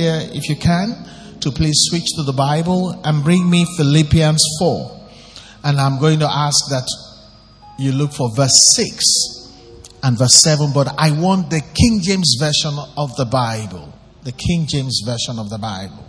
media, if you can, to please switch to the Bible and bring me Philippians 4. And I'm going to ask that you look for verse 6 and verse 7, but I want the King James Version of the Bible. The King James Version of the Bible.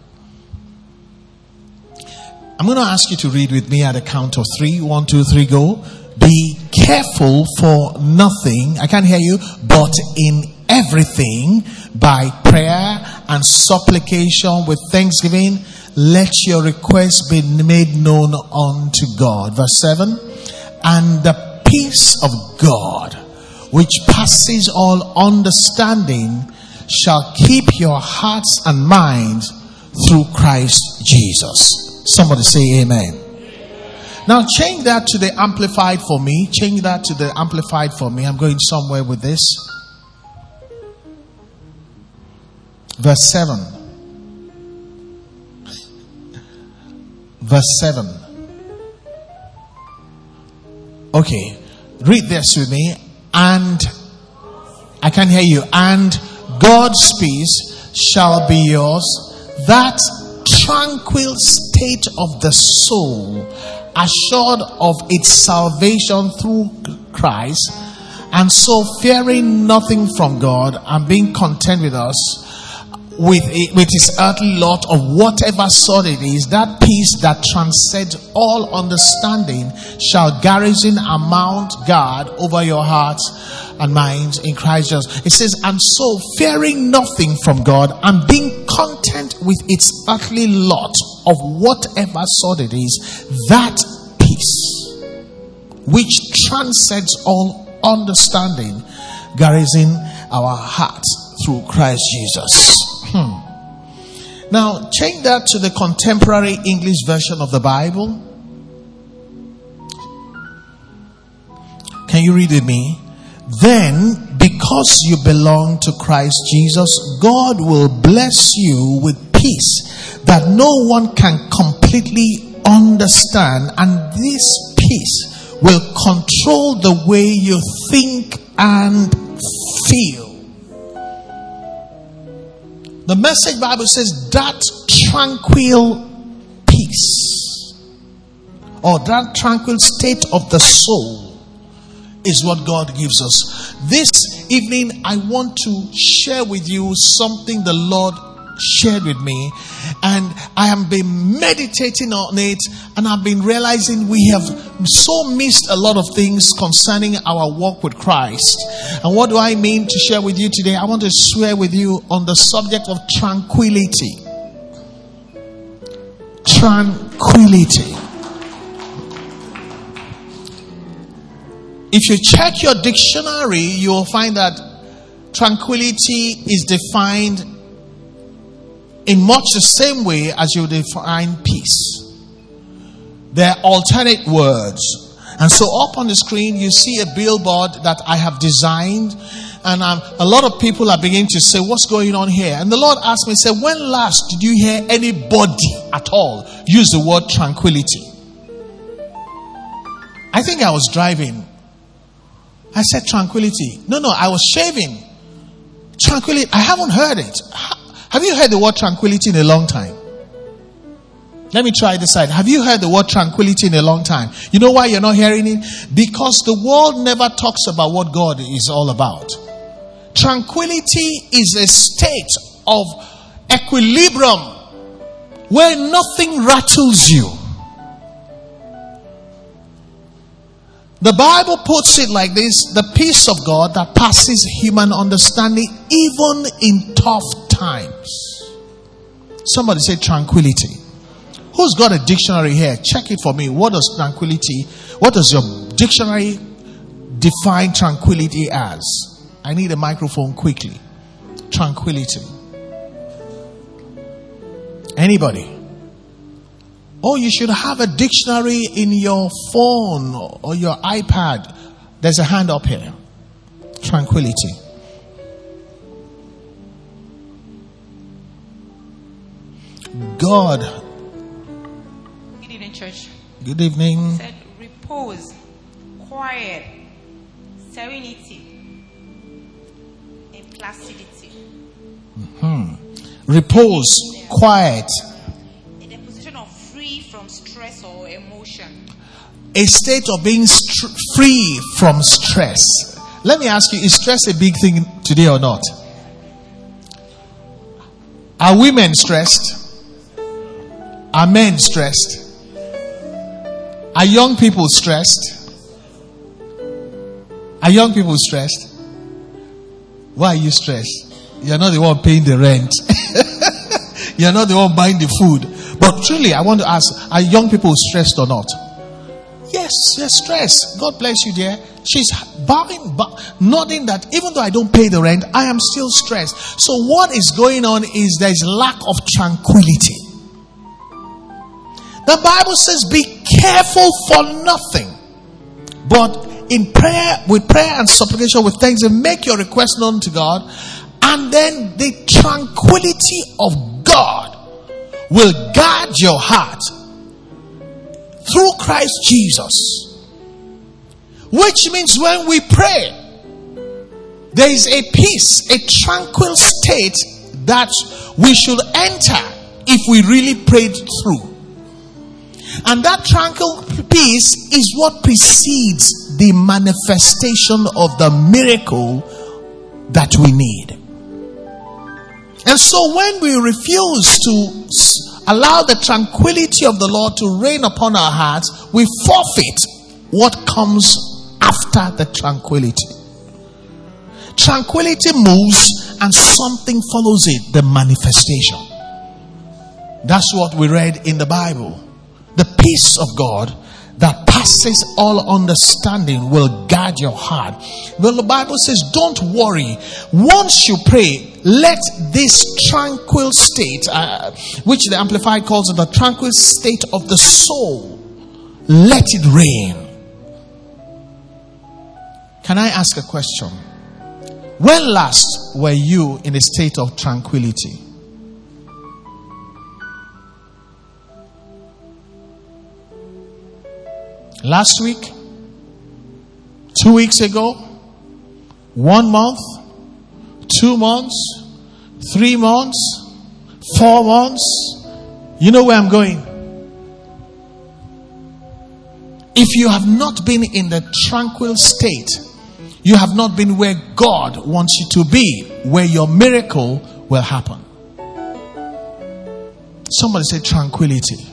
I'm going to ask you to read with me at a count of three. One, two, three, go. Be careful for nothing. I can't hear you, but in everything by prayer and supplication with thanksgiving, let your requests be made known unto God. Verse 7 And the peace of God, which passes all understanding, shall keep your hearts and minds through Christ Jesus. Somebody say amen. Now change that to the amplified for me. Change that to the amplified for me. I'm going somewhere with this. Verse 7. Verse 7. Okay. Read this with me. And I can hear you. And God's peace shall be yours. That tranquil state of the soul, assured of its salvation through Christ, and so fearing nothing from God and being content with us, with, with his earthly lot of whatever sort it is, that peace that transcends all understanding shall garrison and mount guard over your hearts and minds in Christ Jesus. It says, and so fearing nothing from God and being content with its earthly lot of whatever sort it is, that peace which transcends all understanding garrison our hearts through Christ Jesus. Now, change that to the contemporary English version of the Bible. Can you read with me? Then, because you belong to Christ Jesus, God will bless you with peace that no one can completely understand, and this peace will control the way you think and feel. The message Bible says that tranquil peace or that tranquil state of the soul is what God gives us. This evening, I want to share with you something the Lord shared with me, and I have been meditating on it, and I've been realizing we have so missed a lot of things concerning our walk with Christ. And what do I mean to share with you today? I want to swear with you on the subject of tranquility. Tranquility. If you check your dictionary, you will find that tranquility is defined in much the same way as you define peace. They're alternate words. And so up on the screen, you see a billboard that I have designed. And um, a lot of people are beginning to say, What's going on here? And the Lord asked me, said, When last did you hear anybody at all use the word tranquility? I think I was driving. I said tranquility. No, no, I was shaving. Tranquility. I haven't heard it. Have you heard the word tranquility in a long time? Let me try this side. Have you heard the word tranquility in a long time? You know why you're not hearing it? Because the world never talks about what God is all about. Tranquility is a state of equilibrium where nothing rattles you. The Bible puts it like this the peace of God that passes human understanding, even in tough times. Somebody say tranquility. Who's got a dictionary here? Check it for me. What does tranquility, what does your dictionary define tranquility as? I need a microphone quickly. Tranquility. Anybody? Oh, you should have a dictionary in your phone or your iPad. There's a hand up here. Tranquility. God. Good evening, church. Good evening. Said repose, quiet, serenity, and placidity. Hmm. repose, quiet, a state of being str- free from stress. Let me ask you, is stress a big thing today or not? Are women stressed? Are men stressed? Are young people stressed? Are young people stressed? Why are you stressed? You're not the one paying the rent. You're not the one buying the food. But truly, I want to ask, are young people stressed or not? Yes, you're. God bless you, dear. She's bowing, bow, nodding that even though I don't pay the rent, I am still stressed. So what is going on is there is lack of tranquility. The Bible says, "Be careful for nothing, but in prayer, with prayer and supplication, with thanks, and make your request known to God, and then the tranquility of God will guard your heart through Christ Jesus. Which means when we pray, there is a peace, a tranquil state that we should enter if we really prayed through. And that tranquil peace is what precedes the manifestation of the miracle that we need. And so when we refuse to allow the tranquility of the Lord to reign upon our hearts, we forfeit what comes after the tranquility. Tranquility moves and something follows it the manifestation. That's what we read in the Bible. The peace of God that passes all understanding will guard your heart. Well, the Bible says, don't worry. Once you pray, let this tranquil state, uh, which the Amplified calls the tranquil state of the soul, let it reign. Can I ask a question? When last were you in a state of tranquility? Last week? Two weeks ago? One month? Two months? Three months? Four months? You know where I'm going? If you have not been in the tranquil state, you have not been where God wants you to be, where your miracle will happen. Somebody say tranquility.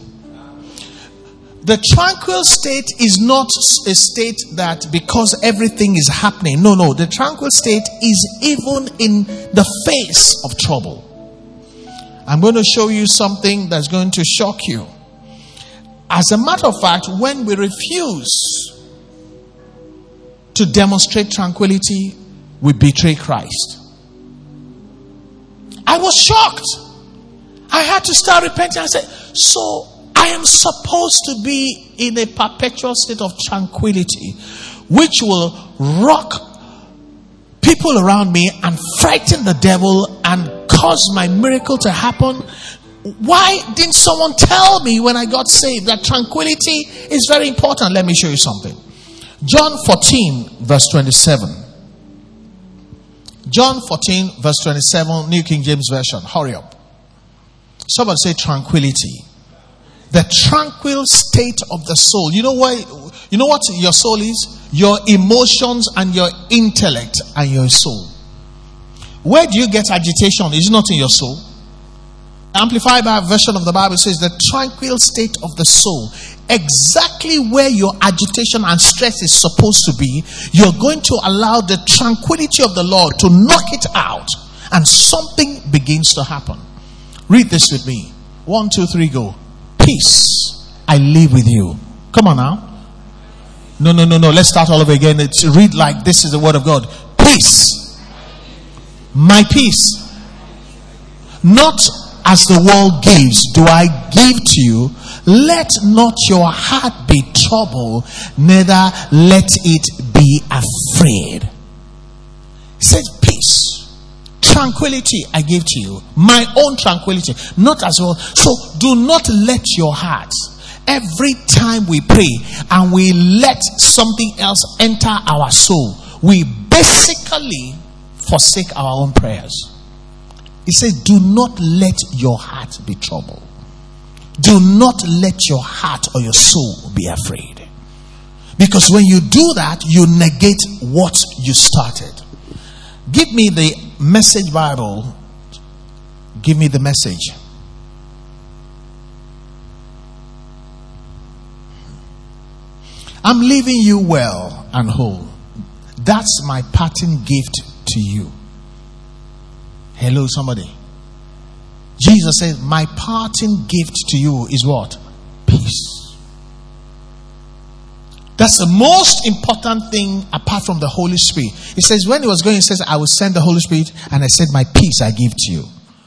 The tranquil state is not a state that because everything is happening. No, no. The tranquil state is even in the face of trouble. I'm going to show you something that's going to shock you. As a matter of fact, when we refuse to demonstrate tranquility, we betray Christ. I was shocked. I had to start repenting. I said, So I am supposed to be in a perpetual state of tranquility, which will rock people around me and frighten the devil and cause my miracle to happen. Why didn't someone tell me when I got saved that tranquility is very important? Let me show you something. John 14, verse 27. John 14, verse 27, New King James Version. Hurry up. Somebody say tranquility. The tranquil state of the soul. You know why? You know what your soul is? Your emotions and your intellect and your soul. Where do you get agitation? Is not in your soul? Amplified by a version of the Bible says the tranquil state of the soul. Exactly where your agitation and stress is supposed to be, you're going to allow the tranquility of the Lord to knock it out, and something begins to happen. Read this with me. One, two, three, go. Peace, I live with you. Come on now. No, no, no, no. Let's start all over again. It's read like this is the word of God. Peace, my peace, not as the world gives, do I give to you. Let not your heart be troubled, neither let it be afraid. He says, Peace, tranquility I give to you, my own tranquility, not as well. So do not let your heart, every time we pray and we let something else enter our soul, we basically forsake our own prayers. He says, Do not let your heart be troubled. Do not let your heart or your soul be afraid. Because when you do that, you negate what you started. Give me the message Bible. Give me the message. I'm leaving you well and whole. That's my parting gift to you. Hello, somebody. Jesus said, My parting gift to you is what? Peace. That's the most important thing apart from the Holy Spirit. He says, when he was going, he says, I will send the Holy Spirit, and I said, My peace I give to you.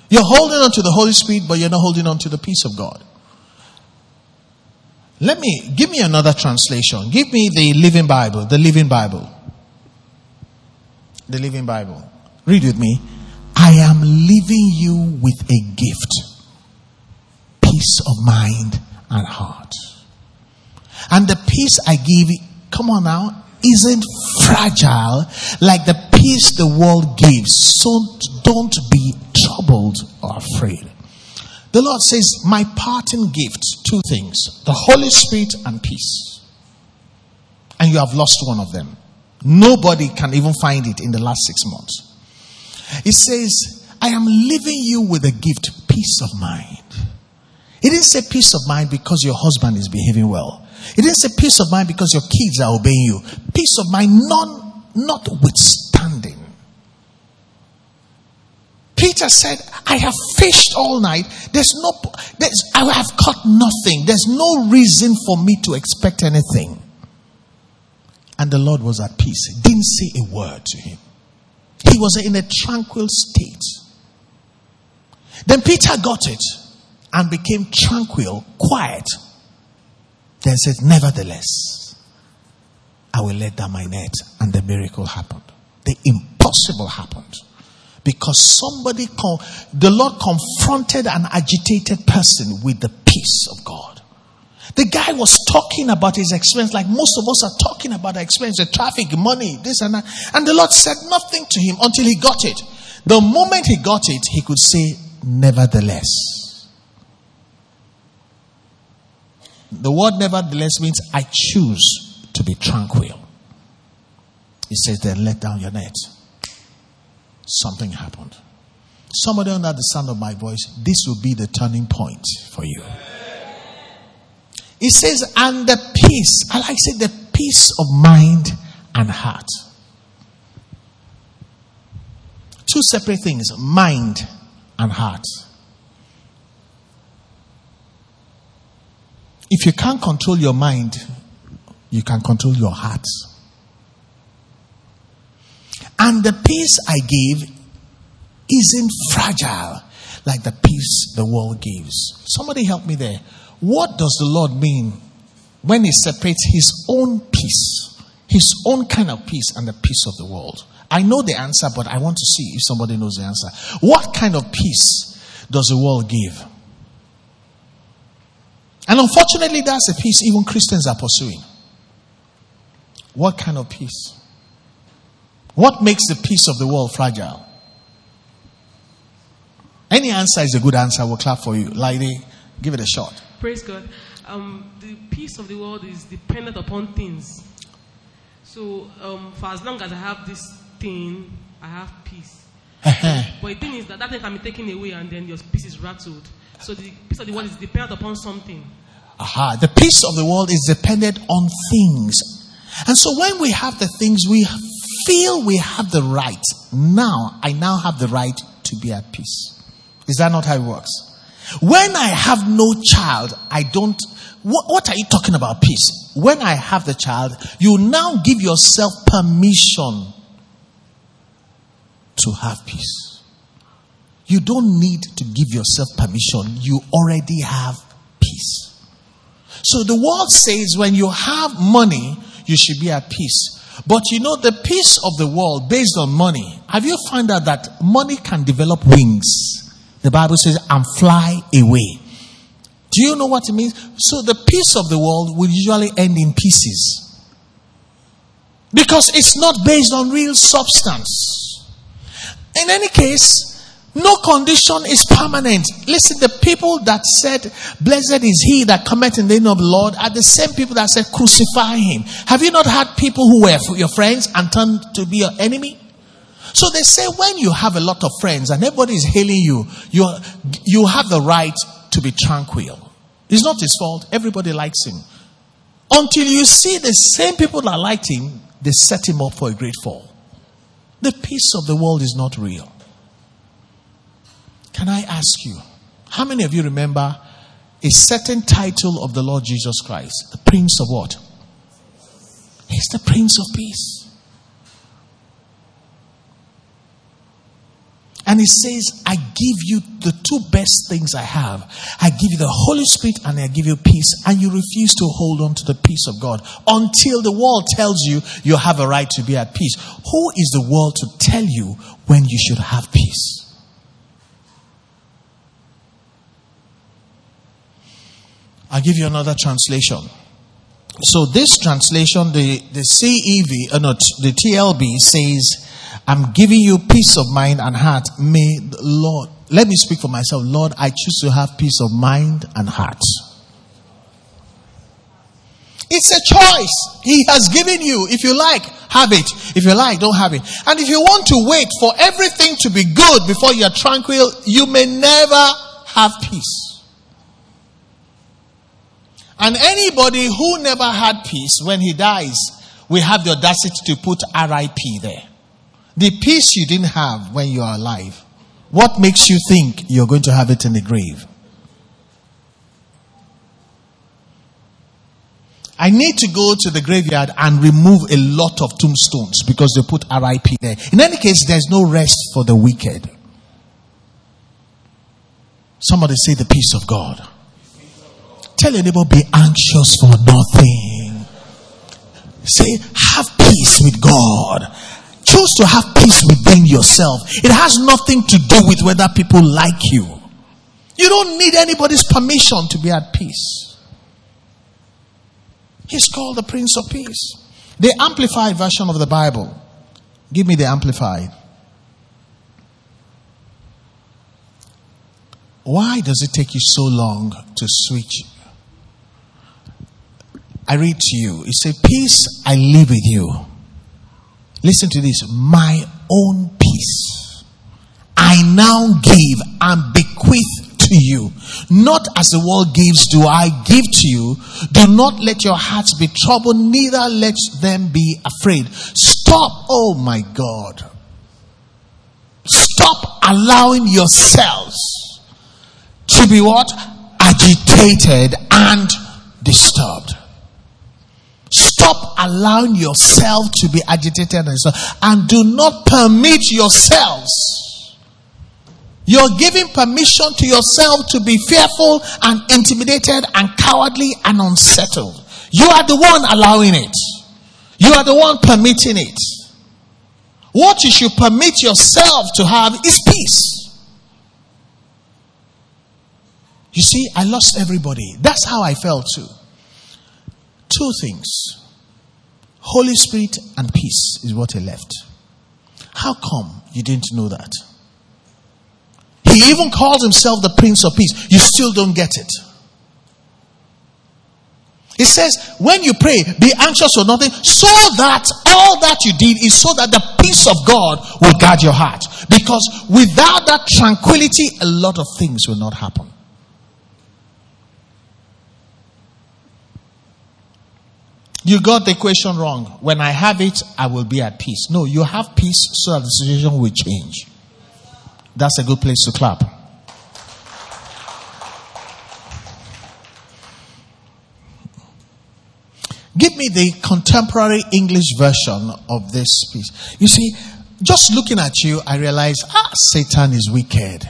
You're holding on to the Holy Spirit, but you're not holding on to the peace of God. Let me give me another translation. Give me the Living Bible, the Living Bible. The Living Bible. Read with me. I am leaving you with a gift peace of mind and heart. And the peace I give, come on now, isn't fragile like the peace the world gives. So don't be troubled or afraid. The Lord says, My parting gift, two things the Holy Spirit and peace. And you have lost one of them. Nobody can even find it in the last six months. It says, I am leaving you with a gift, peace of mind. He didn't say peace of mind because your husband is behaving well. It didn't say peace of mind because your kids are obeying you. Peace of mind, none, notwithstanding. Peter said, I have fished all night. There's no, there's, I have caught nothing. There's no reason for me to expect anything. And the Lord was at peace. He didn't say a word to him. He was in a tranquil state. Then Peter got it and became tranquil, quiet. Then said, Nevertheless, I will let down my net. And the miracle happened. The impossible happened. Because somebody, called the Lord confronted an agitated person with the peace of God. The guy was talking about his experience like most of us are talking about our experience, the traffic, money, this and that. And the Lord said nothing to him until he got it. The moment he got it, he could say, Nevertheless. The word nevertheless means I choose to be tranquil. He says, Then let down your net. Something happened. Somebody under the sound of my voice, this will be the turning point for you. It says, and the peace, I like say the peace of mind and heart. Two separate things mind and heart. If you can't control your mind, you can control your heart. And the peace I give isn't fragile like the peace the world gives. Somebody help me there. What does the Lord mean when He separates His own peace, His own kind of peace, and the peace of the world? I know the answer, but I want to see if somebody knows the answer. What kind of peace does the world give? And unfortunately, that's a peace even Christians are pursuing. What kind of peace? What makes the peace of the world fragile? Any answer is a good answer. We'll clap for you. Lady, give it a shot. Praise God. Um, the peace of the world is dependent upon things. So, um, for as long as I have this thing, I have peace. but the thing is that that thing can be taken away and then your peace is rattled. So, the peace of the world is dependent upon something. Aha. The peace of the world is dependent on things. And so, when we have the things, we feel we have the right. Now, I now have the right to be at peace. Is that not how it works? When I have no child, I don't. What, what, are you talking about peace? When I have the child, you now give yourself permission to have peace. You don't need to give yourself permission, you already have peace. So the world says when you have money, you should be at peace. But you know, the peace of the world based on money, have you found out that money can develop wings? The Bible says, and fly away. Do you know what it means? So the peace of the world will usually end in pieces. Because it's not based on real substance. In any case, No condition is permanent. Listen, the people that said, Blessed is he that cometh in the name of the Lord, are the same people that said, Crucify him. Have you not had people who were your friends and turned to be your enemy? So they say when you have a lot of friends and everybody is hailing you, you, you have the right to be tranquil. It's not his fault. Everybody likes him. Until you see the same people that liked him, they set him up for a great fall. The peace of the world is not real. Can I ask you, how many of you remember a certain title of the Lord Jesus Christ? The Prince of what? He's the Prince of Peace. And he says, I give you the two best things I have. I give you the Holy Spirit and I give you peace. And you refuse to hold on to the peace of God until the world tells you you have a right to be at peace. Who is the world to tell you when you should have peace? I'll give you another translation. So this translation, the, the CEV, uh, not the TLB says, I'm giving you peace of mind and heart. May the Lord, let me speak for myself. Lord, I choose to have peace of mind and heart. It's a choice He has given you. If you like, have it. If you like, don't have it. And if you want to wait for everything to be good before you are tranquil, you may never have peace. And anybody who never had peace, when he dies, we have the audacity to put RIP there. The peace you didn't have when you are alive. What makes you think you're going to have it in the grave? I need to go to the graveyard and remove a lot of tombstones because they put RIP there. In any case, there's no rest for the wicked. Somebody say the peace of God. Tell your neighbor, be anxious for nothing. Say, have peace with God. Choose to have peace within yourself. It has nothing to do with whether people like you. You don't need anybody's permission to be at peace. He's called the Prince of Peace. The amplified version of the Bible. Give me the amplified. Why does it take you so long to switch? I read to you. It says, Peace I live with you Listen to this. My own peace I now give and bequeath to you. Not as the world gives, do I give to you. Do not let your hearts be troubled, neither let them be afraid. Stop, oh my God. Stop allowing yourselves to be what? Agitated and disturbed. Stop allowing yourself to be agitated and, do not permit yourselves. You're giving permission to yourself to be fearful and intimidated and cowardly and unsettled. You are the one allowing it. You are the one permitting it. What you should permit yourself to have is peace. You see, I lost everybody. That's how I felt too. Two things Holy Spirit and peace is what he left. How come you didn't know that? He even calls himself the Prince of Peace. You still don't get it. It says, when you pray, be anxious for nothing, so that all that you did is so that the peace of God will guard your heart. Because without that tranquility, a lot of things will not happen. You got the question wrong. When I have it, I will be at peace. No, you have peace so that the situation will change. That's a good place to clap. Give me the contemporary English version of this piece. You see, just looking at you, I realize, ah, Satan is wicked.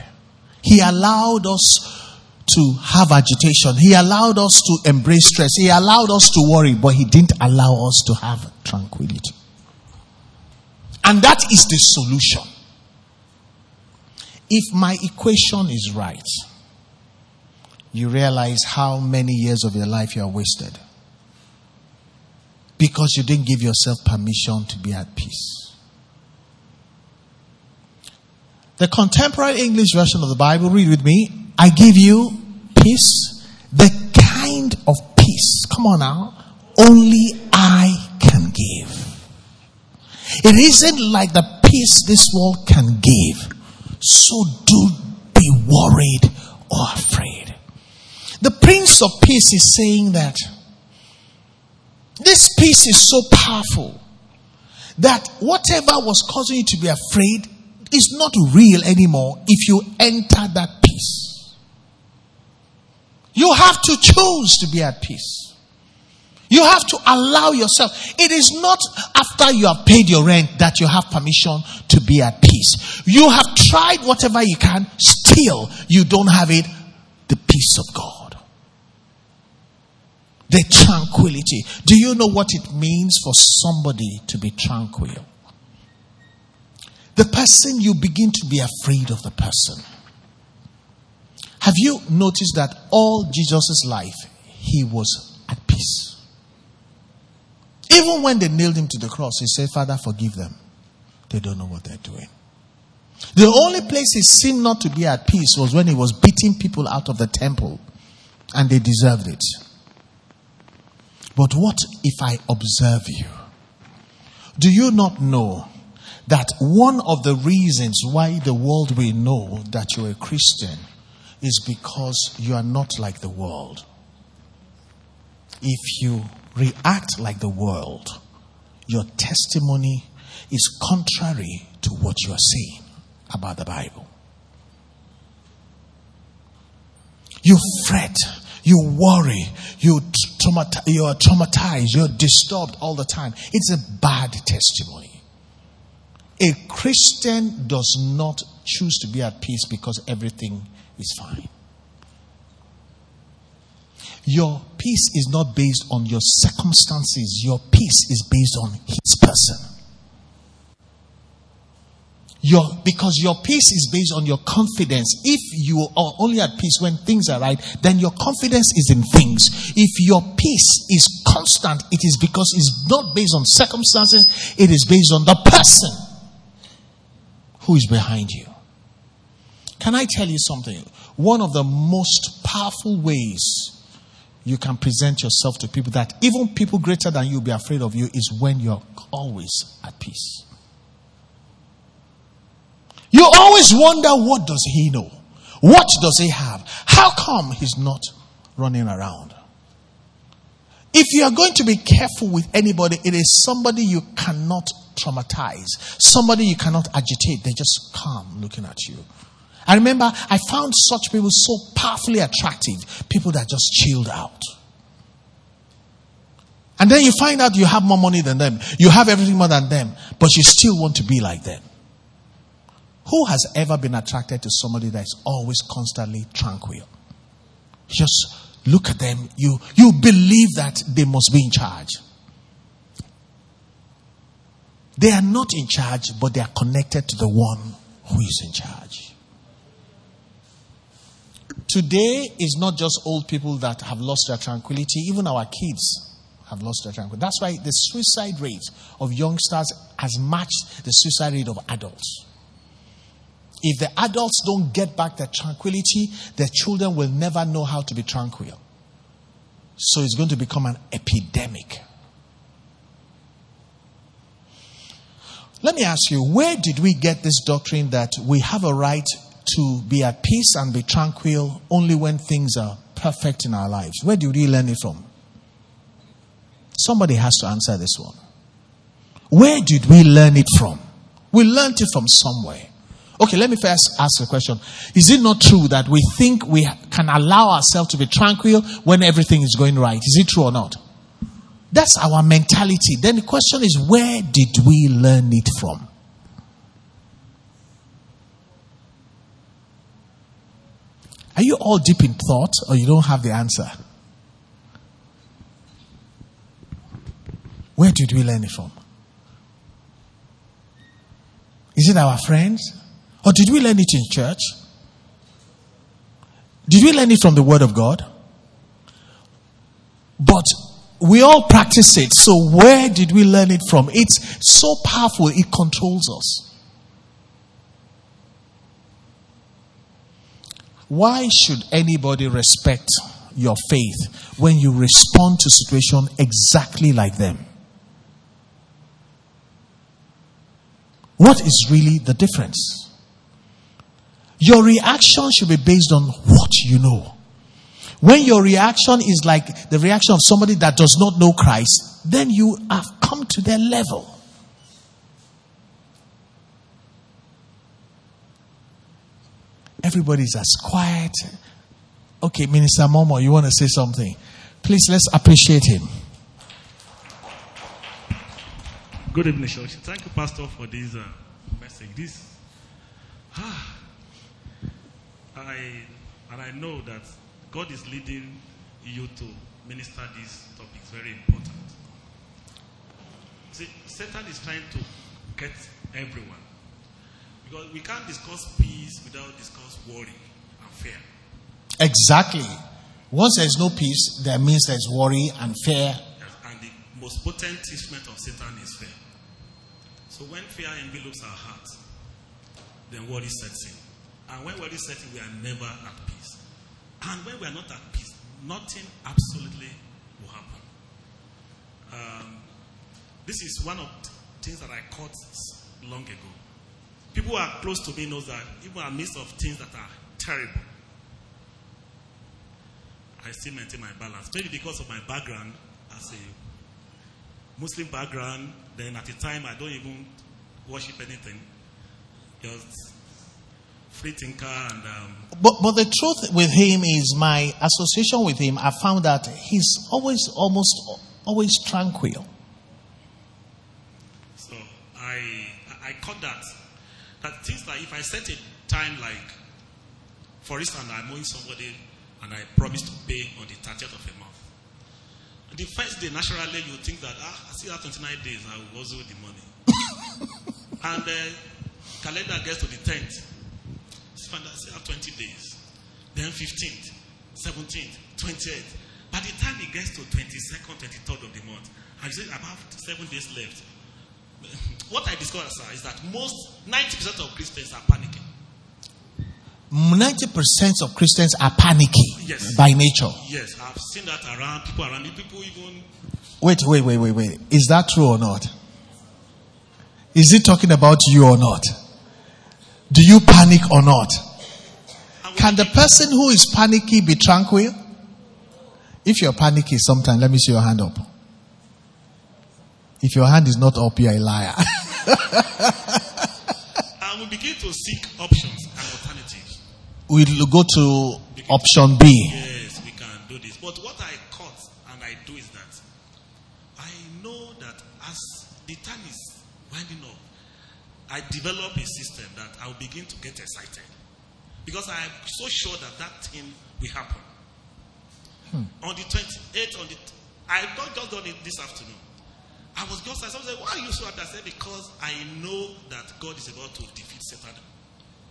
He allowed us to have agitation. He allowed us to embrace stress. He allowed us to worry, but He didn't allow us to have tranquility. And that is the solution. If my equation is right, you realize how many years of your life you are wasted because you didn't give yourself permission to be at peace. The contemporary English version of the Bible, read with me. I give you peace, the kind of peace. Come on now. Only I can give. It isn't like the peace this world can give. So do be worried or afraid. The Prince of Peace is saying that this peace is so powerful that whatever was causing you to be afraid is not real anymore if you enter that peace. You have to choose to be at peace. You have to allow yourself. It is not after you have paid your rent that you have permission to be at peace. You have tried whatever you can, still you don't have it, the peace of God. The tranquility. Do you know what it means for somebody to be tranquil? The person, you begin to be afraid of the person. Have you noticed that all Jesus' life, he was at peace? Even when they nailed him to the cross, he said, Father, forgive them. They don't know what they're doing. The only place he seemed not to be at peace was when he was beating people out of the temple, and they deserved it. But what if I observe you? Do you not know that one of the reasons why the world will know that you're a Christian is because you are not like the world? If you react like the world, your testimony is contrary to what you are saying about the Bible. You fret, you worry, you, traumati- you are traumatized, you're disturbed all the time. It's a bad testimony. A Christian does not choose to be at peace because everything is fine. Your peace is not based on your circumstances, your peace is based on His person. Your, because your peace is based on your confidence. If you are only at peace when things are right, then your confidence is in things. If your peace is constant, it is because it's not based on circumstances, it is based on the person who is behind you. Can I tell you something? One of the most powerful ways you can present yourself to people that even people greater than you be afraid of you is when you're always at peace. You always wonder what does he know? What does he have? How come he's not running around? If you are going to be careful with anybody, it is somebody you cannot traumatize, somebody you cannot agitate. They're just calm looking at you. I remember I found such people so powerfully attractive, people that just chilled out. And then you find out you have more money than them, you have everything more than them, but you still want to be like them. Who has ever been attracted to somebody that is always constantly tranquil? Just look at them, you, you believe that they must be in charge. They are not in charge, but they are connected to the one who is in charge. Today is not just old people that have lost their tranquility, even our kids have lost their tranquility. That's why the suicide rate of youngsters has matched the suicide rate of adults. If the adults don't get back their tranquility, their children will never know how to be tranquil. So it's going to become an epidemic. Let me ask you, where did we get this doctrine that we have a right to be at peace and be tranquil only when things are perfect in our lives? Where do we learn it from? Somebody has to answer this one. Where did we learn it from? We learned it from somewhere. Okay, let me first ask a question. Is it not true that we think we can allow ourselves to be tranquil when everything is going right? Is it true or not? That's our mentality. Then the question is, where did we learn it from? Are you all deep in thought or you don't have the answer? Where did we learn it from? Is it our friends? Or did we learn it in church? Did we learn it from the Word of God? But we all practice it. So where did we learn it from? It's so powerful, it controls us. Why should anybody respect your faith when you respond to situation exactly like them? What is really the difference? Your reaction should be based on what you know. When your reaction is like the reaction of somebody that does not know Christ, then you have come to their level. Everybody's as quiet. Okay, Minister Momo, you want to say something? Please, let's appreciate him. Good evening, church. Thank you, Pastor, for this uh, message. This, ah, I and I know that God is leading you to minister these topics. Very important. See, Satan is trying to get everyone because we can't discuss peace without discuss worry and fear. Exactly. Once there's no peace, that means there's worry and fear. Yes, and the most potent instrument of Satan is fear. So when fear envelops our hearts, then worry sets in. And when worry sets in, we are never at peace. And when we are not at peace, nothing absolutely will happen. Um, this is one of the things that I caught long ago. People who are close to me knows that even amidst of things that are terrible, I still maintain my balance. Maybe because of my background as a Muslim background, then at the time I don't even worship anything. Just free thinker and um, But, but the truth with him is my association with him, I found that he's always, almost, always tranquil. so I I I caught that. That things like if I set a time like for instance I'm owing somebody and I promise to pay on the 30th of a month. The first day, naturally, you think that, ah, I still have 29 days, I will also the money. and uh, calendar gets to the 10th. Find out, I still have 20 days. Then 15th, 17th, 28th. By the time it gets to 22nd, 23rd of the month, I say about seven days left. What I discovered, sir, is that most 90% of Christians are panicking. 90% of Christians are panicky Yes. by nature. Yes, I've seen that around people around me. People even Wait, wait, wait, wait, wait. Is that true or not? Is it talking about you or not? Do you panic or not? Can the person who is panicky be tranquil? If you're panicky sometimes let me see your hand up. If your hand is not up, you're a liar. and we begin to seek options and alternatives. we'll go to option B. Yes, we can do this. But what I caught and I do is that I know that as the time is winding up, I develop a system that I will begin to get excited. Because I am so sure that that thing will happen. Hmm. On the 28th, on the, I not just done it this afternoon. I was just, someone said, why are you so happy? I said, because I know that God is about to defeat Satan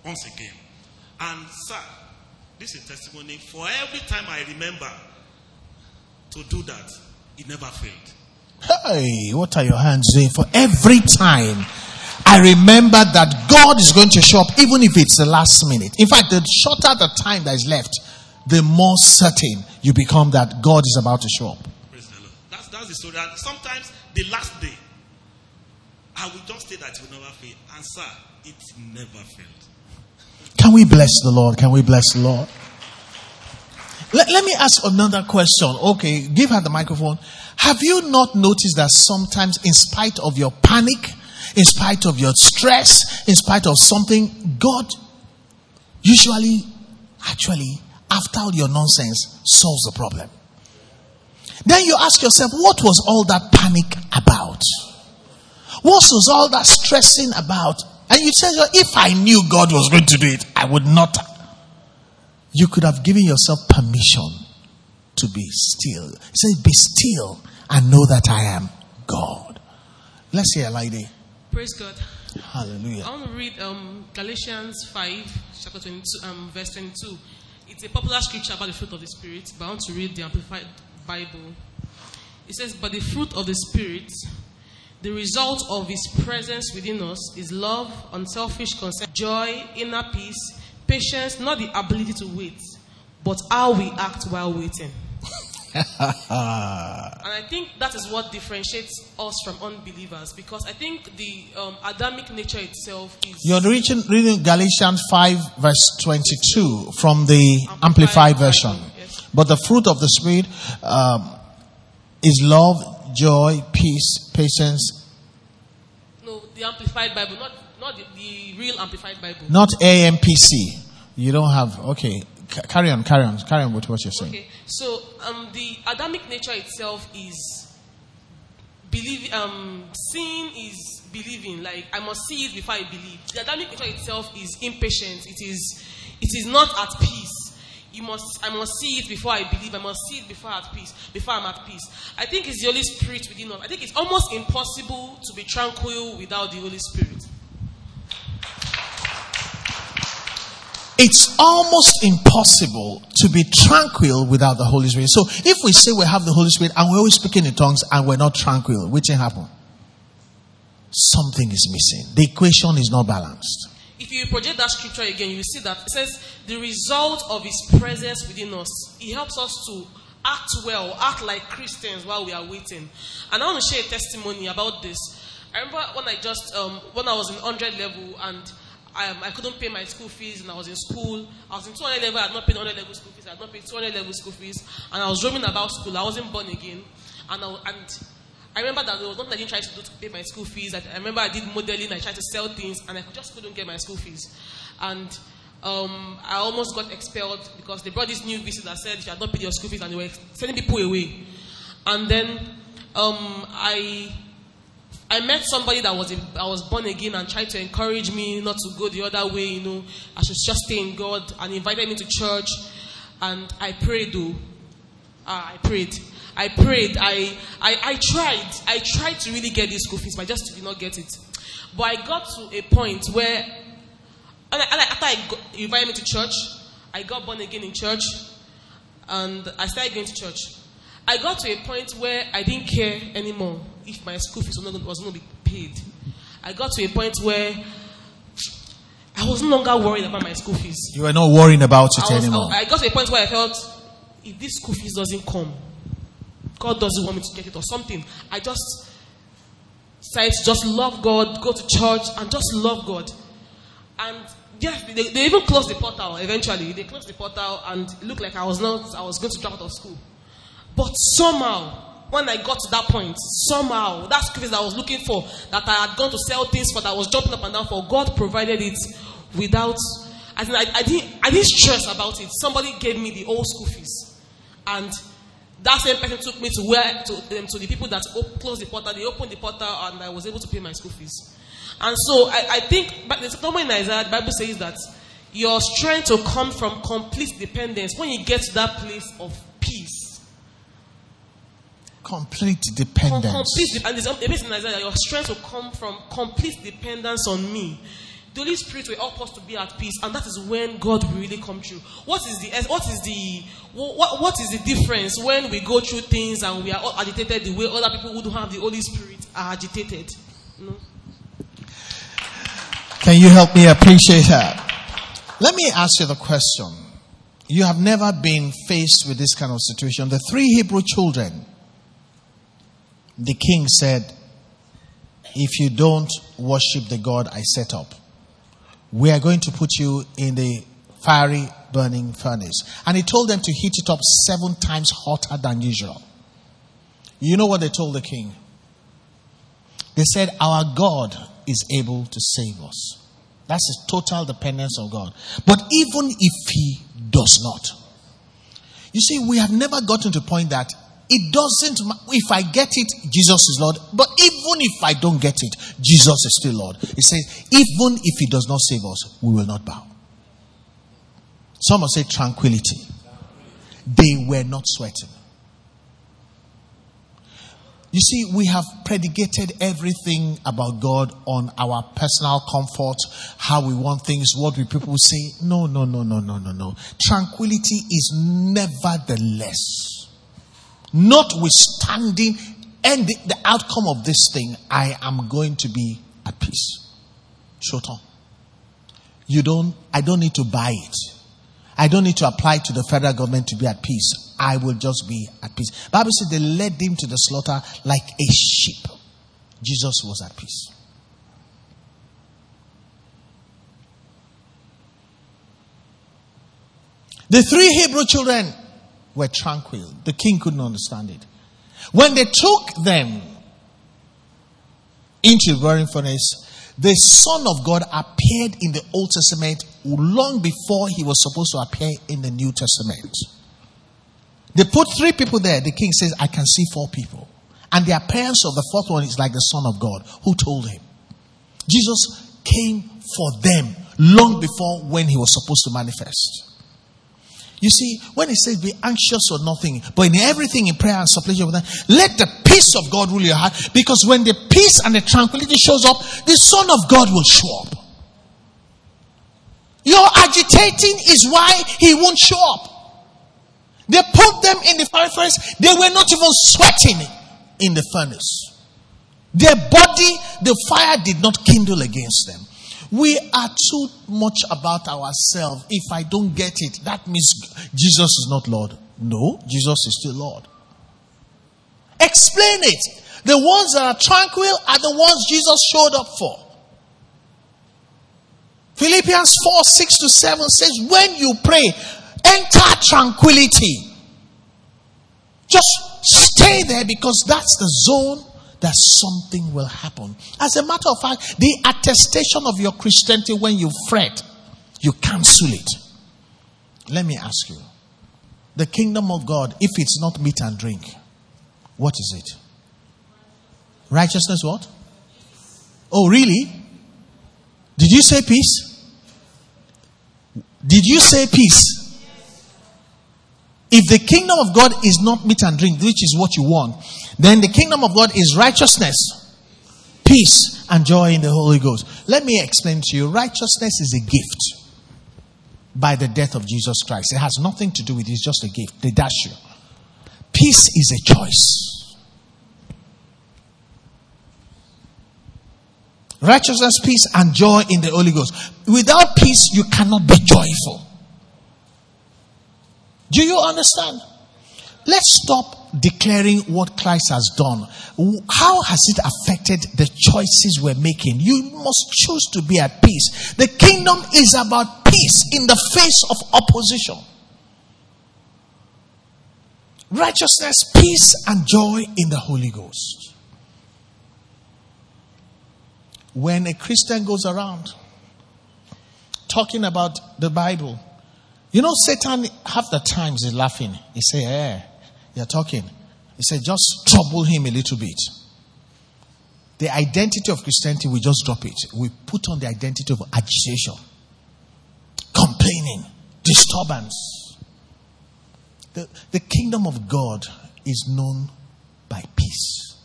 once again. And sir, this is testimony. For every time I remember to do that, it never failed. Hey, what are your hands doing? For every time I remember that God is going to show up, even if it's the last minute. In fact, the shorter the time that is left, the more certain you become that God is about to show up. Praise the Lord. That's, that's the story. And sometimes the last day, I will just say that it will never fail. And sir, it never failed. Can we bless the Lord? Can we bless the Lord? Let, let me ask another question. Okay, give her the microphone. Have you not noticed that sometimes, in spite of your panic, in spite of your stress, in spite of something, God usually, actually, after all your nonsense, solves the problem? Then you ask yourself, what was all that panic about? What was all that stressing about? And you say, if I knew God was going to do it, I would not. You could have given yourself permission to be still. He said, Be still and know that I am God. Let's hear a lady. Praise God. Hallelujah. I want to read um, Galatians 5, chapter 22, um, verse 22. It's a popular scripture about the fruit of the Spirit, but I want to read the Amplified Bible. It says, But the fruit of the Spirit, the result of His presence within us, is love, unselfish concern, joy, inner peace, patience, not the ability to wait, but how we act while waiting. and I think that is what differentiates us from unbelievers because I think the um, Adamic nature itself is. You're reading, reading Galatians 5, verse 22 from the Amplified Amplified Version. But the fruit of the Spirit um, is love, joy, peace, patience, No, the Amplified Bible, not, not the, the real Amplified Bible. not AMPC. You don't have, okay. C- carry on, carry on, carry on with what you're saying. Okay, so um, the Adamic nature itself is believe. Um, seeing is believing. Like I must see it before I believe. The Adamic nature itself is impatient. It is, it is not at peace. You must. I must see it before I believe. I must see it before at peace. Before I'm at peace. I think it's the Holy Spirit within us. I think it's almost impossible to be tranquil without the Holy Spirit. It's almost impossible to be tranquil without the Holy Spirit. So if we say we have the Holy Spirit and we're always speaking in tongues and we're not tranquil, which thing happen? Something is missing. The equation is not balanced. If you project that scripture again, you see that it says the result of his presence within us. He helps us to act well, act like Christians while we are waiting. And I want to share a testimony about this. I remember when I just um, when I was in 100 level and um, I couldn't pay my school fees and I was in school. I was in 200 level, I had not paid 100 level school fees, I had not paid 200 level school fees, and I was roaming about school. I wasn't born again, and I, and I remember that there was nothing I didn't try to do to pay my school fees. I, I remember I did modeling, I tried to sell things, and I just couldn't get my school fees. And um, I almost got expelled because they brought this new visa that said you had not paid your school fees, and they were sending people away. And then um, I I met somebody that was I was born again and tried to encourage me not to go the other way. You know, I should just stay in God, and invited me to church. And I prayed, though. Ah, I prayed. I prayed. I, I, I tried. I tried to really get this school fees, but I just did not get it. But I got to a point where, and I, and I- after I got, invited me to church, I got born again in church, and I started going to church. I got to a point where I didn't care anymore if my school fees was not, was not be paid. I got to a point where I was no longer worried about my school fees. You are not worrying about it I, was, anymore. I, I got to a point where I felt if this school fees doesn't come, God doesn't want me to get it or something. I just to just love God, go to church, and just love God. And yes, they, they even closed the portal eventually. They closed the portal, and it looked like I was not, I was going to drop out of school. But somehow, when I got to that point, somehow, that that I was looking for, that I had gone to sell things for, that I was jumping up and down for, God provided it without. I, I, I, didn't, I didn't stress about it. Somebody gave me the old school fees. And that same person took me to where to, um, to the people that op- closed the portal. They opened the portal, and I was able to pay my school fees. And so I, I think, but there's somewhere in Isaiah, the Bible says that your strength will come from complete dependence when you get to that place of peace. Complete Com- dependence. complete de- and there's a place in Isaiah that your strength will come from complete dependence on me. The Holy Spirit will help us to be at peace, and that is when God will really come true. What is the what is the what, what is the difference when we go through things and we are all agitated the way other people who don't have the Holy Spirit are agitated? Can you help me appreciate that? Let me ask you the question. You have never been faced with this kind of situation. The three Hebrew children, the king said, If you don't worship the God I set up, we are going to put you in the fiery burning furnace. And he told them to heat it up seven times hotter than usual. You know what they told the king? They said, Our God is able to save us. That's a total dependence on God. But even if He does not, you see, we have never gotten to the point that it doesn't, if I get it, Jesus is Lord. But even if I don't get it, Jesus is still Lord. It says, even if He does not save us, we will not bow. Some will say tranquility. They were not sweating. You see, we have predicated everything about God on our personal comfort, how we want things, what we people say. No, no, no, no, no, no, no. Tranquility is nevertheless, notwithstanding and the, the outcome of this thing, I am going to be at peace. Short on. you don't, I don't need to buy it. I don't need to apply to the federal government to be at peace. I will just be at peace. Bible says they led him to the slaughter like a sheep. Jesus was at peace. The three Hebrew children were tranquil. The king couldn't understand it. When they took them into the burning furnace, the Son of God appeared in the Old Testament long before he was supposed to appear in the New Testament. They put three people there. The king says, I can see four people. And the appearance of the fourth one is like the Son of God who told him. Jesus came for them long before when he was supposed to manifest. You see, when he says be anxious for nothing, but in everything in prayer and supplication with them, let the peace of God rule your heart. Because when the peace and the tranquility shows up, the Son of God will show up. Your agitating is why he won't show up. They put them in the fire furnace. They were not even sweating in the furnace. Their body, the fire did not kindle against them. We are too much about ourselves. If I don't get it, that means Jesus is not Lord. No, Jesus is still Lord. Explain it. The ones that are tranquil are the ones Jesus showed up for. Philippians 4 6 to 7 says, When you pray, enter tranquility. Just stay there because that's the zone that something will happen. As a matter of fact, the attestation of your Christianity when you fret, you cancel it. Let me ask you the kingdom of God, if it's not meat and drink, what is it? Righteousness, what? Oh, really? Did you say peace? Did you say peace? If the kingdom of God is not meat and drink, which is what you want, then the kingdom of God is righteousness, peace, and joy in the Holy Ghost. Let me explain to you righteousness is a gift by the death of Jesus Christ. It has nothing to do with it, it's just a gift. They dash you. Peace is a choice. Righteousness, peace, and joy in the Holy Ghost. Without peace, you cannot be joyful. Do you understand? Let's stop declaring what Christ has done. How has it affected the choices we're making? You must choose to be at peace. The kingdom is about peace in the face of opposition. Righteousness, peace, and joy in the Holy Ghost. When a Christian goes around talking about the Bible, you know, Satan, half the times is laughing. He say, eh, you're talking. He said, just trouble him a little bit. The identity of Christianity, we just drop it. We put on the identity of agitation, complaining, disturbance. The, the kingdom of God is known by peace.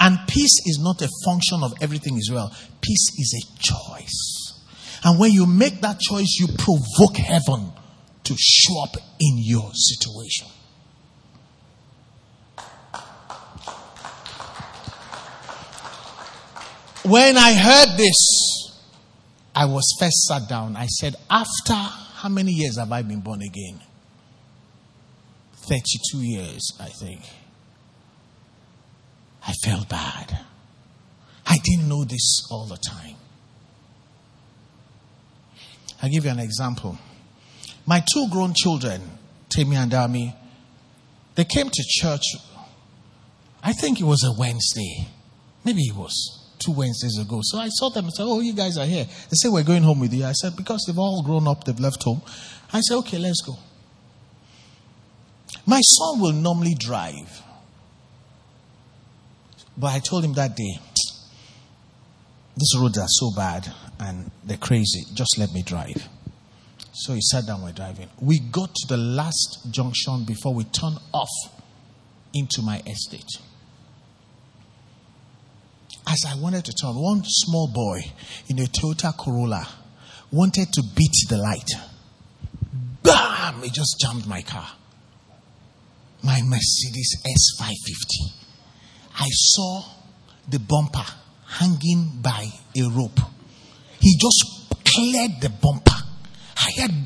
And peace is not a function of everything is well. Peace is a choice. And when you make that choice, you provoke heaven to show up in your situation. When I heard this, I was first sat down. I said, After how many years have I been born again? 32 years, I think. I felt bad. I didn't know this all the time. I'll give you an example. My two grown children, Timmy and Dami, they came to church. I think it was a Wednesday. Maybe it was two Wednesdays ago. So I saw them and said, Oh, you guys are here. They said, We're going home with you. I said, Because they've all grown up, they've left home. I said, Okay, let's go. My son will normally drive. But I told him that day, these roads are so bad and they're crazy. Just let me drive. So he sat down, we're driving. We got to the last junction before we turned off into my estate. As I wanted to turn, one small boy in a Toyota Corolla wanted to beat the light. Bam! It just jammed my car. My Mercedes S550. I saw the bumper hanging by a rope. He just cleared the bumper. I heard.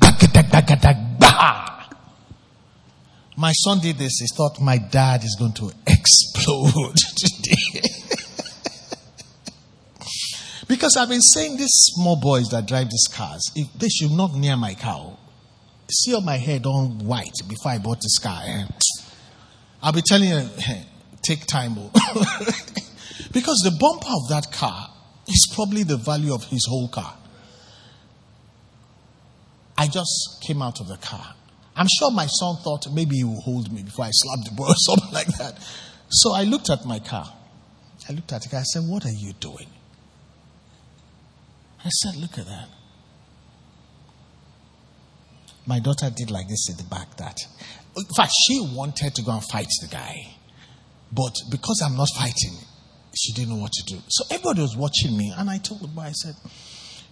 My son did this. He thought my dad is going to explode today. Because I've been saying these small boys that drive these cars, if they should not near my car. See on my head on white before I bought this car. eh? I'll be telling you, take time. oh. because the bumper of that car is probably the value of his whole car. I just came out of the car. I'm sure my son thought maybe he will hold me before I slapped the boy or something like that. So I looked at my car. I looked at the car. I said, What are you doing? I said, Look at that. My daughter did like this at the back. That, in fact, she wanted to go and fight the guy, but because I'm not fighting, she didn't know what to do. So everybody was watching me, and I told the boy, I said,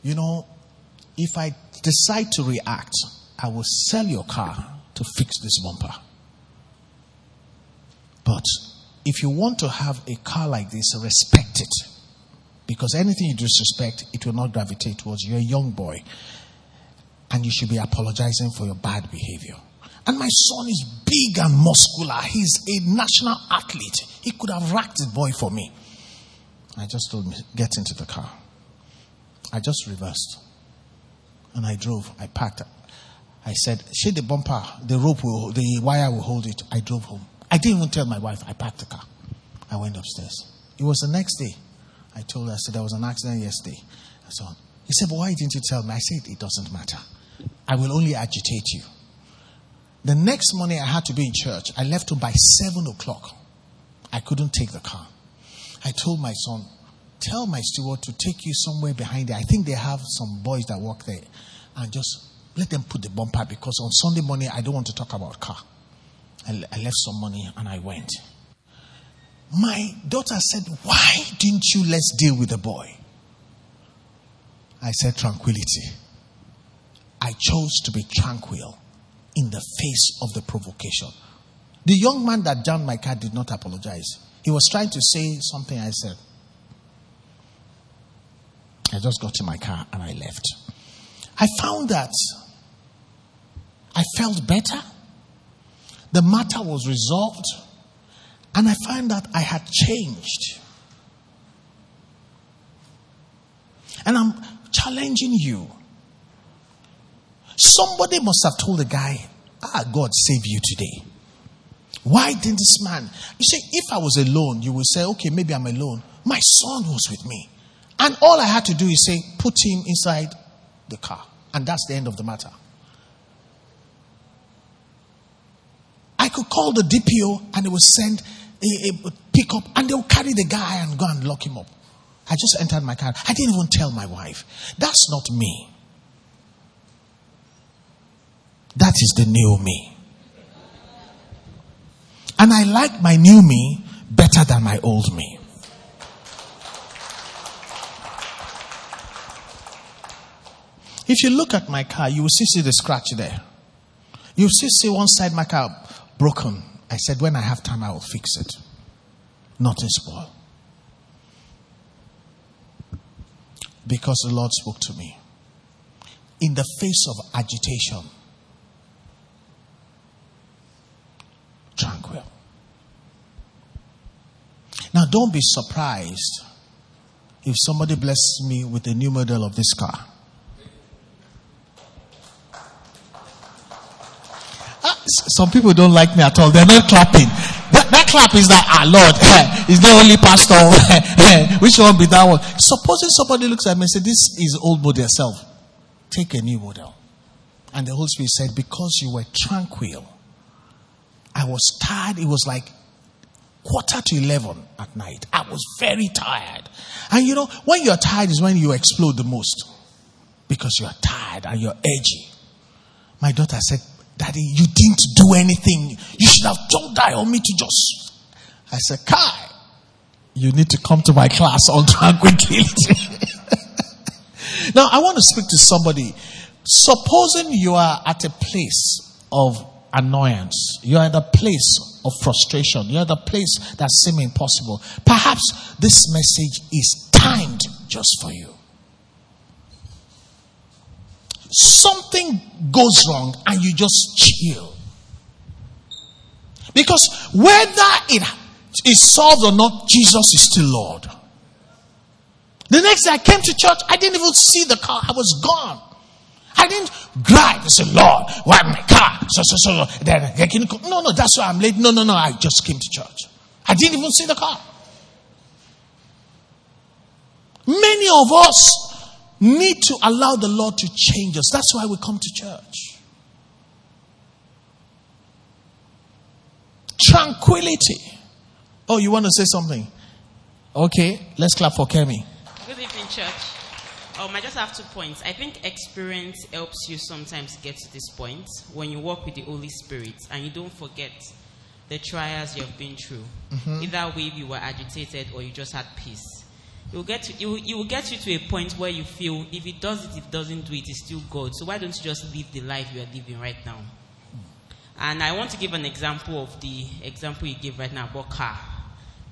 "You know, if I decide to react, I will sell your car to fix this bumper. But if you want to have a car like this, respect it. Because anything you disrespect, it will not gravitate towards you. You're a young boy. And you should be apologizing for your bad behavior. And my son is big and muscular. He's a national athlete. He could have racked the boy for me. I just told him, get into the car. I just reversed. And I drove. I parked. I said, shake the bumper, the rope will, the wire will hold it. I drove home. I didn't even tell my wife. I parked the car. I went upstairs. It was the next day. I told her, I said, there was an accident yesterday. And so on. He said, but why didn't you tell me? I said, it doesn't matter. I will only agitate you. The next morning, I had to be in church. I left home by 7 o'clock. I couldn't take the car. I told my son, tell my steward to take you somewhere behind there. I think they have some boys that work there. And just let them put the bumper because on Sunday morning, I don't want to talk about car. I, I left some money and I went. My daughter said, Why didn't you let's deal with the boy? I said, Tranquility. I chose to be tranquil in the face of the provocation. The young man that jammed my car did not apologize. He was trying to say something I said. I just got in my car and I left. I found that I felt better. The matter was resolved. And I found that I had changed. And I'm challenging you. Somebody must have told the guy, Ah, God save you today. Why didn't this man? You say, if I was alone, you would say, Okay, maybe I'm alone. My son was with me. And all I had to do is say, Put him inside the car. And that's the end of the matter. I could call the DPO and they would send a, a and they'll carry the guy and go and lock him up. I just entered my car. I didn't even tell my wife. That's not me. That is the new me. And I like my new me better than my old me. If you look at my car, you will see, see the scratch there. You will see, see one side my car broken. I said, when I have time, I will fix it. Nothing spoil. Because the Lord spoke to me. In the face of agitation, tranquil. Now, don't be surprised if somebody blesses me with a new model of this car. Ah, some people don't like me at all. They're not clapping. That, that clap is like, ah, Lord, is the only pastor. Which one be that one? Supposing somebody looks at me and says, This is old model self. Take a new model. And the Holy Spirit said, Because you were tranquil, I was tired. It was like quarter to 11 at night. I was very tired. And you know, when you're tired is when you explode the most. Because you're tired and you're edgy. My daughter said, Daddy, you didn't do anything. You should have told that on me to just. I said, Kai, you need to come to my class on tranquility. now, I want to speak to somebody. Supposing you are at a place of annoyance, you're at a place of frustration, you're at a place that seems impossible. Perhaps this message is timed just for you. Something goes wrong and you just chill. Because whether it is solved or not, Jesus is still Lord. The next day I came to church, I didn't even see the car, I was gone. I didn't cry and say, Lord, why my car? So, so, so, then, no, no, that's why I'm late. No, no, no, I just came to church. I didn't even see the car. Many of us need to allow the Lord to change us. That's why we come to church. Tranquility. Oh, you want to say something? Okay, let's clap for Kemi. Good evening, church. Um, I just have two points. I think experience helps you sometimes get to this point when you walk with the Holy Spirit and you don't forget the trials you have been through. Mm-hmm. Either way, you were agitated or you just had peace. It will, get to, will, it will get you to a point where you feel if it does it, if it doesn't do it, it's still God. So why don't you just live the life you are living right now? And I want to give an example of the example you gave right now about car.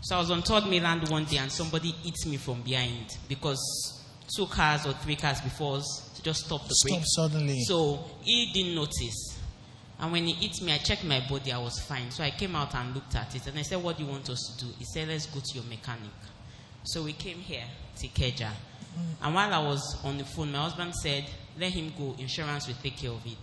So I was on third mainland one day and somebody hit me from behind because two cars or three cars before us just stopped the Stop brake. suddenly. So he didn't notice. And when he hit me, I checked my body, I was fine. So I came out and looked at it and I said, What do you want us to do? He said, Let's go to your mechanic. So we came here to Ikeja. And while I was on the phone, my husband said, Let him go, insurance will take care of it.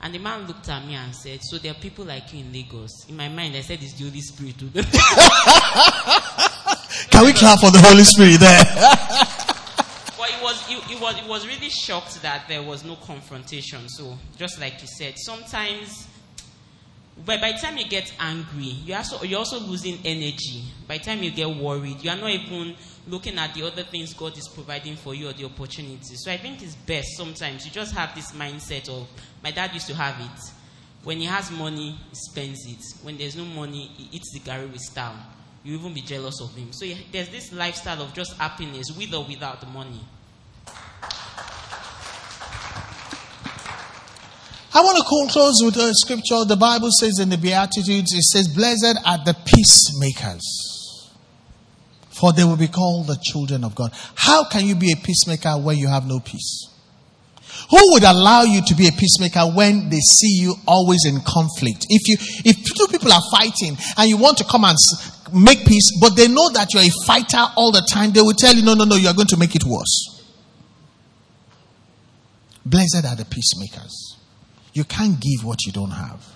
And the man looked at me and said, So there are people like you in Lagos. In my mind, I said, It's the Holy Spirit. Can we clap for the Holy Spirit there? But it was, it, it was, it was really shocked that there was no confrontation. So, just like you said, sometimes, but by the time you get angry, you also, you're also losing energy. By the time you get worried, you are not even looking at the other things God is providing for you or the opportunities. So, I think it's best sometimes you just have this mindset of, my dad used to have it. When he has money, he spends it. When there's no money, he eats the garri with style. You even be jealous of him. So, there's this lifestyle of just happiness with or without the money. I want to close with a scripture. The Bible says in the Beatitudes, it says, Blessed are the peacemakers, for they will be called the children of God. How can you be a peacemaker when you have no peace? Who would allow you to be a peacemaker when they see you always in conflict? If you, if two people are fighting and you want to come and make peace, but they know that you're a fighter all the time, they will tell you, no, no, no, you're going to make it worse. Blessed are the peacemakers. You can't give what you don't have.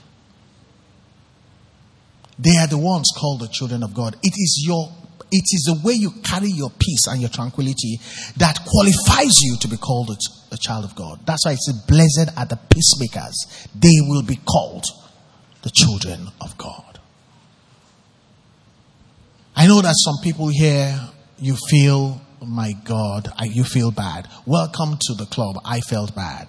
They are the ones called the children of God. It is your it is the way you carry your peace and your tranquility that qualifies you to be called a, a child of God. That's why it says, Blessed are the peacemakers. They will be called the children of God. I know that some people here, you feel, oh my God, you feel bad. Welcome to the club. I felt bad.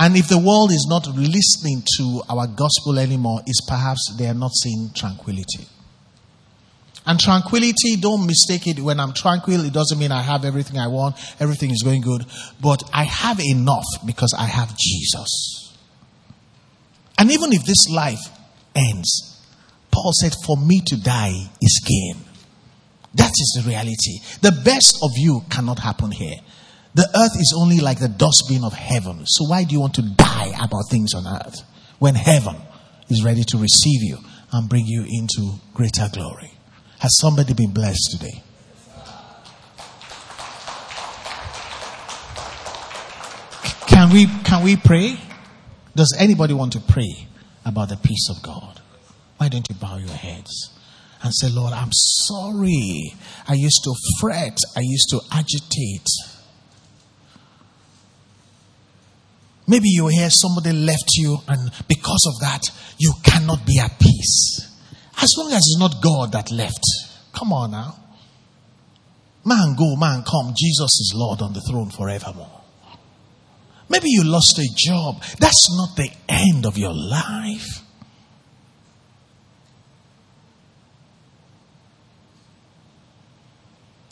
And if the world is not listening to our gospel anymore, it's perhaps they are not seeing tranquility. And tranquility, don't mistake it. When I'm tranquil, it doesn't mean I have everything I want, everything is going good. But I have enough because I have Jesus. And even if this life ends, Paul said, For me to die is gain. That is the reality. The best of you cannot happen here. The earth is only like the dustbin of heaven. So why do you want to die about things on earth when heaven is ready to receive you and bring you into greater glory? Has somebody been blessed today? Can we can we pray? Does anybody want to pray about the peace of God? Why don't you bow your heads and say, Lord, I'm sorry. I used to fret, I used to agitate. Maybe you hear somebody left you, and because of that, you cannot be at peace. As long as it's not God that left. Come on now. Man go, man come. Jesus is Lord on the throne forevermore. Maybe you lost a job. That's not the end of your life.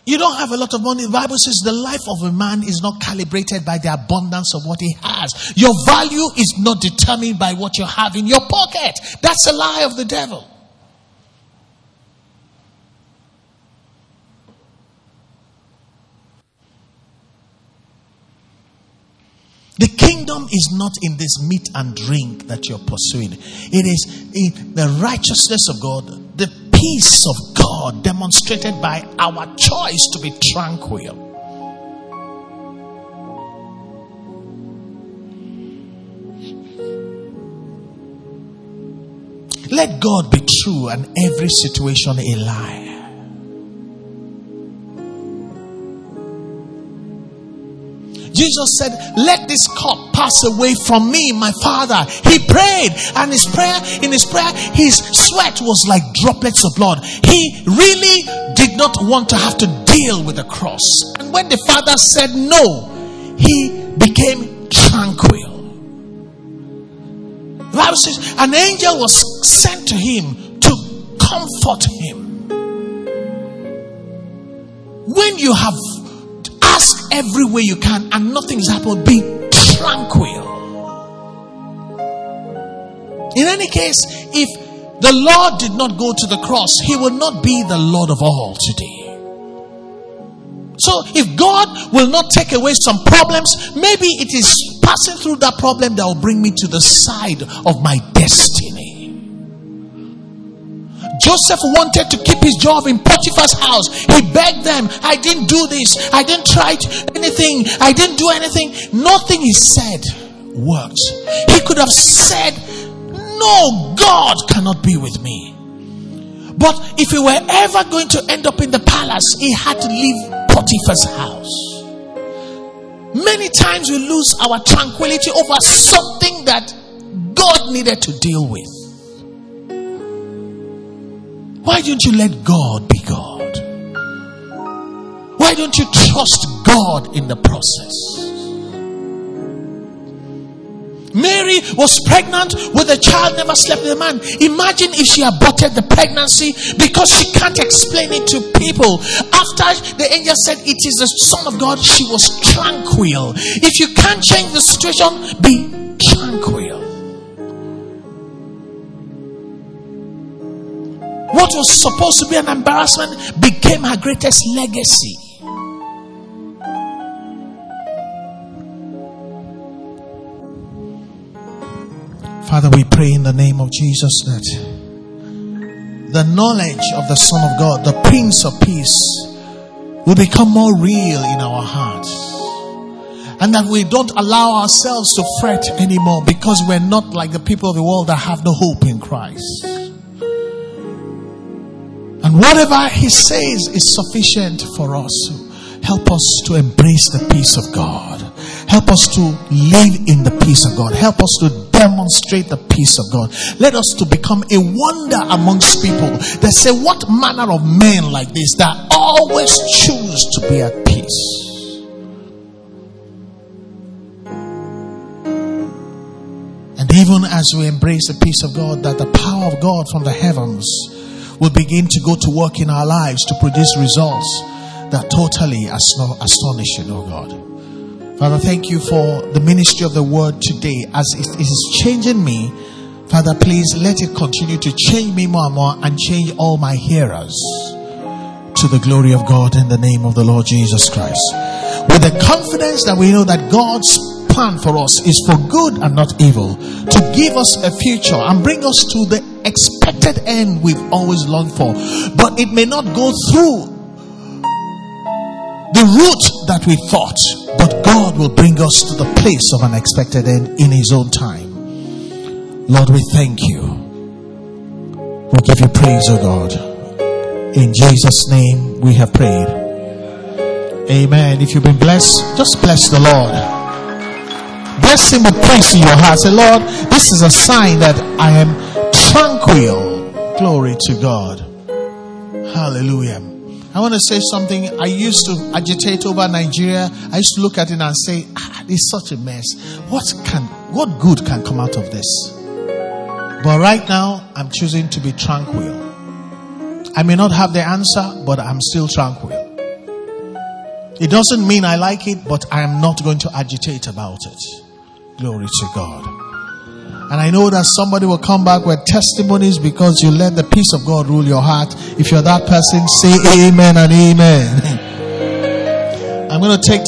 You don't have a lot of money. The Bible says the life of a man is not calibrated by the abundance of what he has. Your value is not determined by what you have in your pocket. That's a lie of the devil. The kingdom is not in this meat and drink that you're pursuing. It is in the righteousness of God, the peace of God demonstrated by our choice to be tranquil. Let God be true and every situation a lie. Jesus said, Let this cup pass away from me, my Father. He prayed, and his prayer, in his prayer, his sweat was like droplets of blood. He really did not want to have to deal with the cross. And when the Father said no, he became tranquil. Bible says an angel was sent to him to comfort him. When you have every way you can and nothing's happened, be tranquil. In any case, if the Lord did not go to the cross, he would not be the Lord of all today. So, if God will not take away some problems, maybe it is passing through that problem that will bring me to the side of my destiny. Joseph wanted to keep his job in Potiphar's house. He begged them, I didn't do this. I didn't try anything. I didn't do anything. Nothing he said worked. He could have said, No, God cannot be with me. But if he were ever going to end up in the palace, he had to leave Potiphar's house. Many times we lose our tranquility over something that God needed to deal with. Why don't you let God be God? Why don't you trust God in the process? Mary was pregnant with a child, never slept with a man. Imagine if she aborted the pregnancy because she can't explain it to people. After the angel said it is the Son of God, she was tranquil. If you can't change the situation, be tranquil. What was supposed to be an embarrassment became her greatest legacy. Father, we pray in the name of Jesus that the knowledge of the Son of God, the Prince of Peace, will become more real in our hearts. And that we don't allow ourselves to fret anymore because we're not like the people of the world that have no hope in Christ. And whatever He says is sufficient for us. Help us to embrace the peace of God. Help us to live in the peace of God. Help us to demonstrate the peace of God. Let us to become a wonder amongst people that say, What manner of men like this that always choose to be at peace? And even as we embrace the peace of God, that the power of God from the heavens will begin to go to work in our lives to produce results that totally astonishing, oh God. Father, thank you for the ministry of the word today as it is changing me. Father, please let it continue to change me more and more and change all my hearers to the glory of God in the name of the Lord Jesus Christ. With the confidence that we know that God's plan for us is for good and not evil, to give us a future and bring us to the expected end we've always longed for. But it may not go through the route that we thought, but God will bring us to the place of an expected end in His own time. Lord, we thank you. We give you praise, O God. In Jesus' name we have prayed. Amen. If you've been blessed, just bless the Lord. Bless Him with praise in your heart. Say, Lord, this is a sign that I am tranquil. Glory to God. Hallelujah. I want to say something. I used to agitate over Nigeria. I used to look at it and say, ah, it's such a mess. What can, what good can come out of this? But right now, I'm choosing to be tranquil. I may not have the answer, but I'm still tranquil. It doesn't mean I like it, but I am not going to agitate about it. Glory to God. And I know that somebody will come back with testimonies because you let the peace of God rule your heart. If you're that person, say amen and amen. I'm going to take